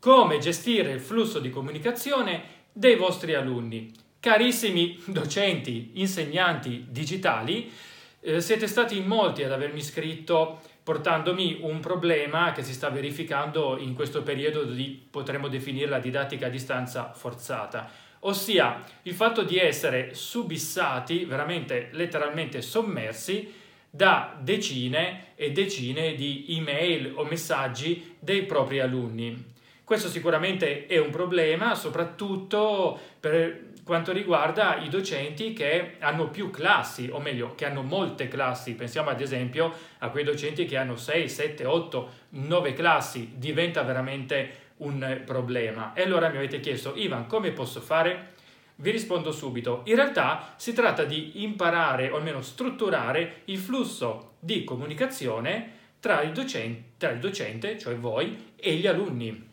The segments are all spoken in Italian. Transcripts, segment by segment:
come gestire il flusso di comunicazione dei vostri alunni. Carissimi docenti, insegnanti digitali, eh, siete stati in molti ad avermi scritto portandomi un problema che si sta verificando in questo periodo di, potremmo definire la didattica a distanza forzata, ossia il fatto di essere subissati, veramente letteralmente sommersi, da decine e decine di email o messaggi dei propri alunni. Questo sicuramente è un problema, soprattutto per quanto riguarda i docenti che hanno più classi, o meglio, che hanno molte classi. Pensiamo ad esempio a quei docenti che hanno 6, 7, 8, 9 classi. Diventa veramente un problema. E allora mi avete chiesto, Ivan, come posso fare? Vi rispondo subito. In realtà si tratta di imparare, o almeno strutturare, il flusso di comunicazione tra il docente, tra il docente cioè voi, e gli alunni.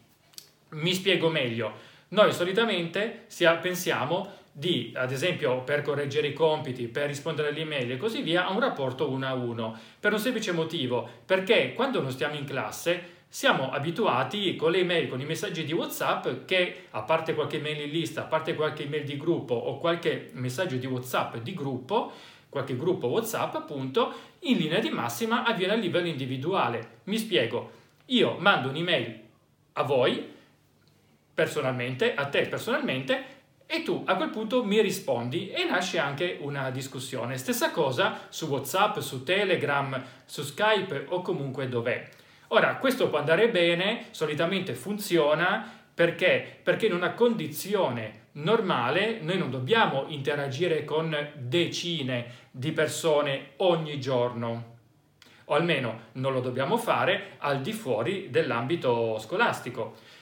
Mi spiego meglio. Noi solitamente pensiamo di, ad esempio, per correggere i compiti, per rispondere alle email e così via, a un rapporto uno a uno, per un semplice motivo, perché quando non stiamo in classe siamo abituati con le email, con i messaggi di WhatsApp che, a parte qualche mail in lista, a parte qualche email di gruppo o qualche messaggio di WhatsApp di gruppo, qualche gruppo WhatsApp appunto, in linea di massima avviene a livello individuale. Mi spiego, io mando un'email a voi, personalmente, a te personalmente, e tu a quel punto mi rispondi e nasce anche una discussione. Stessa cosa su WhatsApp, su Telegram, su Skype o comunque dov'è. Ora, questo può andare bene, solitamente funziona, perché? Perché in una condizione normale noi non dobbiamo interagire con decine di persone ogni giorno, o almeno non lo dobbiamo fare al di fuori dell'ambito scolastico.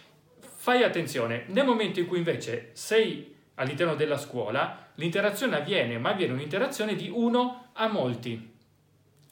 Fai attenzione, nel momento in cui invece sei all'interno della scuola, l'interazione avviene, ma avviene un'interazione di uno a molti.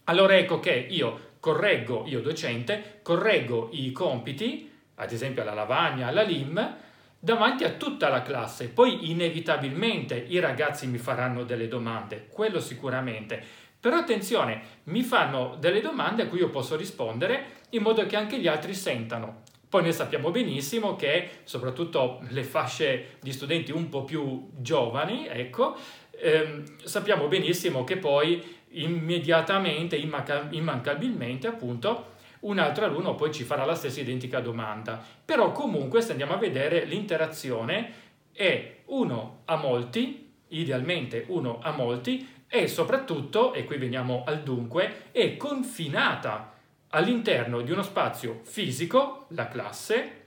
Allora ecco che io correggo, io docente, correggo i compiti, ad esempio alla lavagna, alla LIM, davanti a tutta la classe. Poi inevitabilmente i ragazzi mi faranno delle domande, quello sicuramente. Però attenzione, mi fanno delle domande a cui io posso rispondere in modo che anche gli altri sentano. Poi noi sappiamo benissimo che soprattutto le fasce di studenti un po' più giovani, ecco, ehm, sappiamo benissimo che poi immediatamente, immanca- immancabilmente appunto, un altro alunno poi ci farà la stessa identica domanda. Però comunque se andiamo a vedere l'interazione è uno a molti, idealmente uno a molti, e soprattutto, e qui veniamo al dunque, è confinata all'interno di uno spazio fisico, la classe,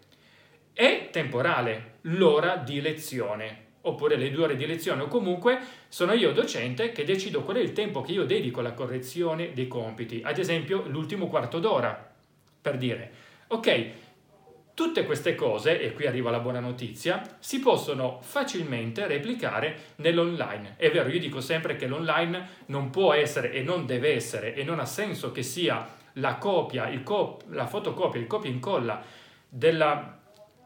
e temporale, l'ora di lezione, oppure le due ore di lezione, o comunque sono io docente che decido qual è il tempo che io dedico alla correzione dei compiti, ad esempio l'ultimo quarto d'ora, per dire, ok, Tutte queste cose, e qui arriva la buona notizia, si possono facilmente replicare nell'online. È vero, io dico sempre che l'online non può essere e non deve essere e non ha senso che sia la copia, cop- la fotocopia, il copia e incolla della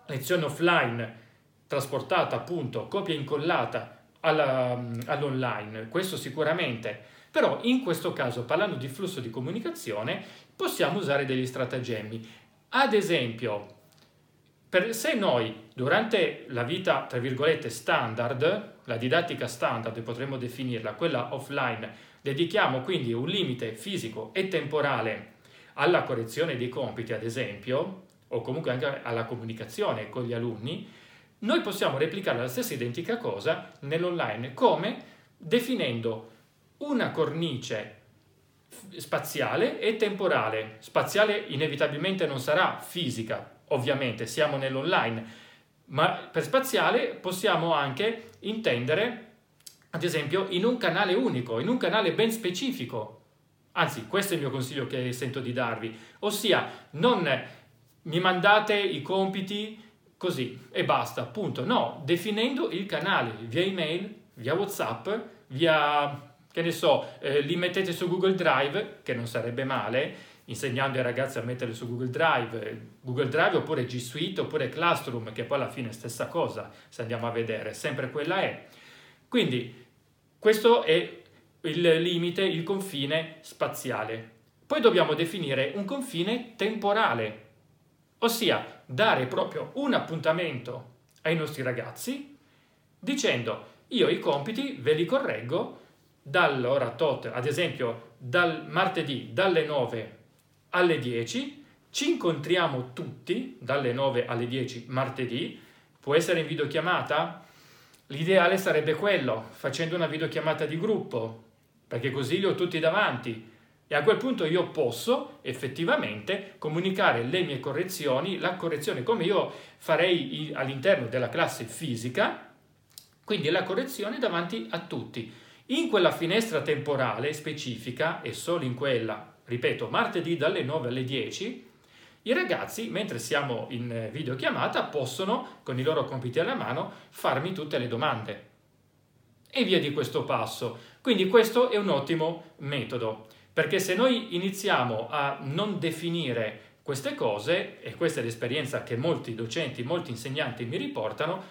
lezione offline trasportata appunto, copia e incollata alla, all'online, questo sicuramente. Però in questo caso, parlando di flusso di comunicazione, possiamo usare degli stratagemmi. Ad esempio, per, se noi durante la vita, tra virgolette, standard, la didattica standard, potremmo definirla, quella offline, dedichiamo quindi un limite fisico e temporale alla correzione dei compiti, ad esempio, o comunque anche alla comunicazione con gli alunni, noi possiamo replicare la stessa identica cosa nell'online, come? Definendo una cornice spaziale e temporale. Spaziale inevitabilmente non sarà fisica, ovviamente, siamo nell'online, ma per spaziale possiamo anche intendere, ad esempio, in un canale unico, in un canale ben specifico, Anzi, questo è il mio consiglio che sento di darvi, ossia non mi mandate i compiti così e basta, punto. No, definendo il canale via email, via WhatsApp, via, che ne so, eh, li mettete su Google Drive, che non sarebbe male, insegnando ai ragazzi a metterli su Google Drive, Google Drive oppure G Suite oppure Classroom, che poi alla fine è stessa cosa, se andiamo a vedere, sempre quella è. Quindi questo è il limite, il confine spaziale. Poi dobbiamo definire un confine temporale, ossia dare proprio un appuntamento ai nostri ragazzi dicendo io i compiti ve li correggo dall'ora tot, ad esempio dal martedì dalle 9 alle 10, ci incontriamo tutti dalle 9 alle 10 martedì, può essere in videochiamata? L'ideale sarebbe quello, facendo una videochiamata di gruppo, perché così li ho tutti davanti e a quel punto io posso effettivamente comunicare le mie correzioni, la correzione come io farei all'interno della classe fisica, quindi la correzione davanti a tutti. In quella finestra temporale specifica e solo in quella, ripeto, martedì dalle 9 alle 10, i ragazzi, mentre siamo in videochiamata, possono, con i loro compiti alla mano, farmi tutte le domande. E via di questo passo. Quindi questo è un ottimo metodo. Perché se noi iniziamo a non definire queste cose, e questa è l'esperienza che molti docenti, molti insegnanti mi riportano,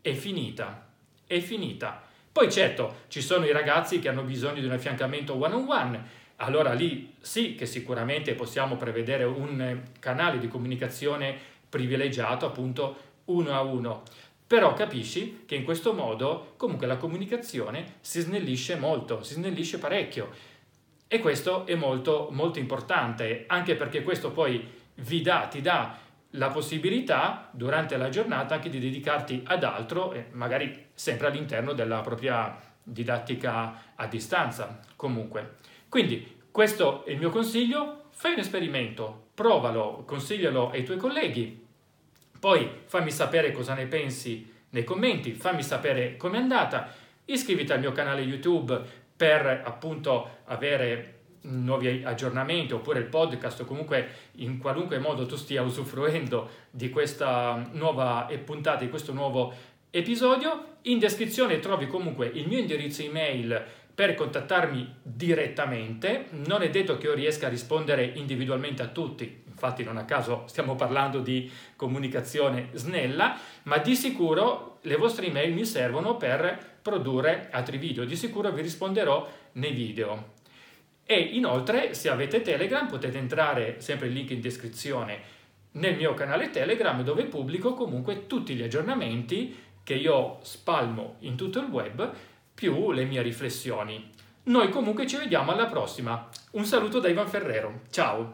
è finita, è finita. Poi certo, ci sono i ragazzi che hanno bisogno di un affiancamento one-on-one, allora lì sì che sicuramente possiamo prevedere un canale di comunicazione privilegiato, appunto uno a uno. Però capisci che in questo modo comunque la comunicazione si snellisce molto, si snellisce parecchio. E questo è molto, molto importante, anche perché questo poi vi dà, ti dà la possibilità durante la giornata anche di dedicarti ad altro, magari sempre all'interno della propria didattica a distanza, comunque. Quindi questo è il mio consiglio, fai un esperimento, provalo, consiglialo ai tuoi colleghi, poi fammi sapere cosa ne pensi nei commenti, fammi sapere com'è andata, iscriviti al mio canale YouTube per appunto avere nuovi aggiornamenti oppure il podcast o comunque in qualunque modo tu stia usufruendo di questa nuova puntata, di questo nuovo episodio. In descrizione trovi comunque il mio indirizzo email per contattarmi direttamente. Non è detto che io riesca a rispondere individualmente a tutti, infatti non a caso stiamo parlando di comunicazione snella, ma di sicuro le vostre email mi servono per produrre altri video. Di sicuro vi risponderò nei video. E inoltre, se avete Telegram, potete entrare, sempre il link in descrizione, nel mio canale Telegram dove pubblico comunque tutti gli aggiornamenti che io spalmo in tutto il web, più le mie riflessioni. Noi comunque ci vediamo alla prossima. Un saluto da Ivan Ferrero. Ciao!